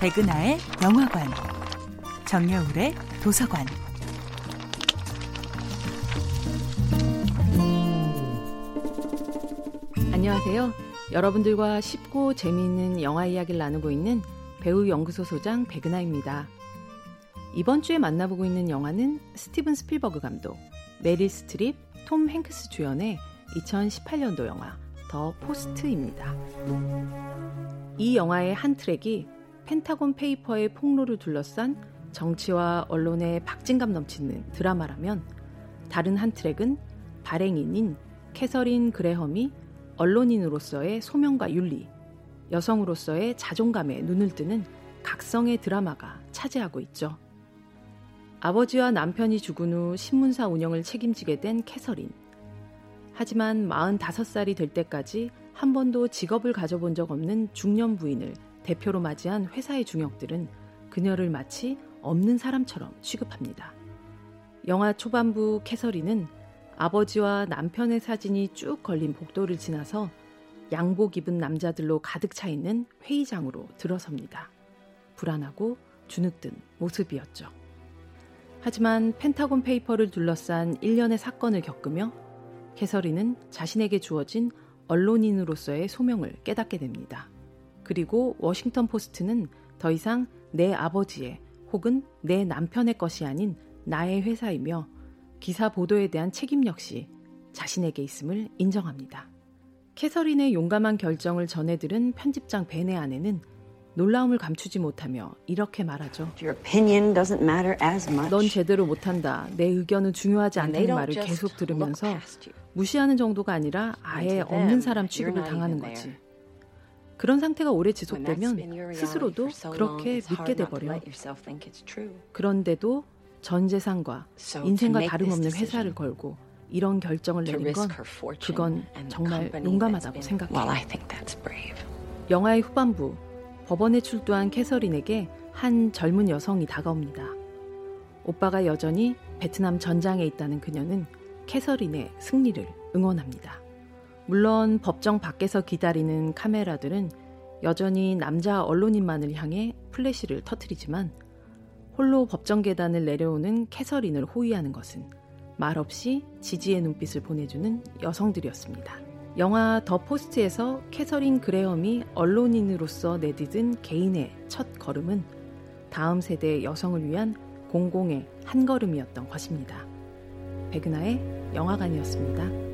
백은하의 영화관, 정여울의 도서관. 안녕하세요. 여러분들과 쉽고 재미있는 영화 이야기를 나누고 있는 배우 연구소 소장 백은하입니다. 이번 주에 만나보고 있는 영화는 스티븐 스필버그 감독, 메릴 스트립, 톰 행크스 주연의 2018년도 영화 더 포스트입니다. 이 영화의 한 트랙이 펜타곤 페이퍼의 폭로를 둘러싼 정치와 언론의 박진감 넘치는 드라마라면 다른 한 트랙은 발행인인 캐서린 그레험이 언론인으로서의 소명과 윤리, 여성으로서의 자존감에 눈을 뜨는 각성의 드라마가 차지하고 있죠. 아버지와 남편이 죽은 후 신문사 운영을 책임지게 된 캐서린. 하지만 45살이 될 때까지 한 번도 직업을 가져본 적 없는 중년 부인을 대표로 맞이한 회사의 중역들은 그녀를 마치 없는 사람처럼 취급합니다. 영화 초반부 캐서린은 아버지와 남편의 사진이 쭉 걸린 복도를 지나서 양복 입은 남자들로 가득 차 있는 회의장으로 들어섭니다. 불안하고 주눅든 모습이었죠. 하지만 펜타곤 페이퍼를 둘러싼 일련의 사건을 겪으며 캐서린은 자신에게 주어진 언론인으로서의 소명을 깨닫게 됩니다. 그리고 워싱턴 포스트는 더 이상 내 아버지의 혹은 내 남편의 것이 아닌 나의 회사이며 기사 보도에 대한 책임 역시 자신에게 있음을 인정합니다. 캐서린의 용감한 결정을 전해들은 편집장 벤의 아내는 놀라움을 감추지 못하며 이렇게 말하죠. 넌 제대로 못한다. 내 의견은 중요하지 않다는 말을 계속 들으면서 무시하는 정도가 아니라 아예 없는 사람 취급을 당하는 거지. 그런 상태가 오래 지속되면 스스로도 그렇게 믿게 돼버려. 그런데도 전 재산과 인생과 다름없는 회사를 걸고 이런 결정을 내린 건 그건 정말 용감하다고 생각해요. 영화의 후반부 법원에 출두한 캐서린에게 한 젊은 여성이 다가옵니다. 오빠가 여전히 베트남 전장에 있다는 그녀는 캐서린의 승리를 응원합니다. 물론 법정 밖에서 기다리는 카메라들은 여전히 남자 언론인만을 향해 플래시를 터트리지만 홀로 법정 계단을 내려오는 캐서린을 호위하는 것은 말없이 지지의 눈빛을 보내주는 여성들이었습니다. 영화 더 포스트에서 캐서린 그레엄이 언론인으로서 내디딘 개인의 첫 걸음은 다음 세대의 여성을 위한 공공의 한 걸음이었던 것입니다. 백은하의 영화관이었습니다.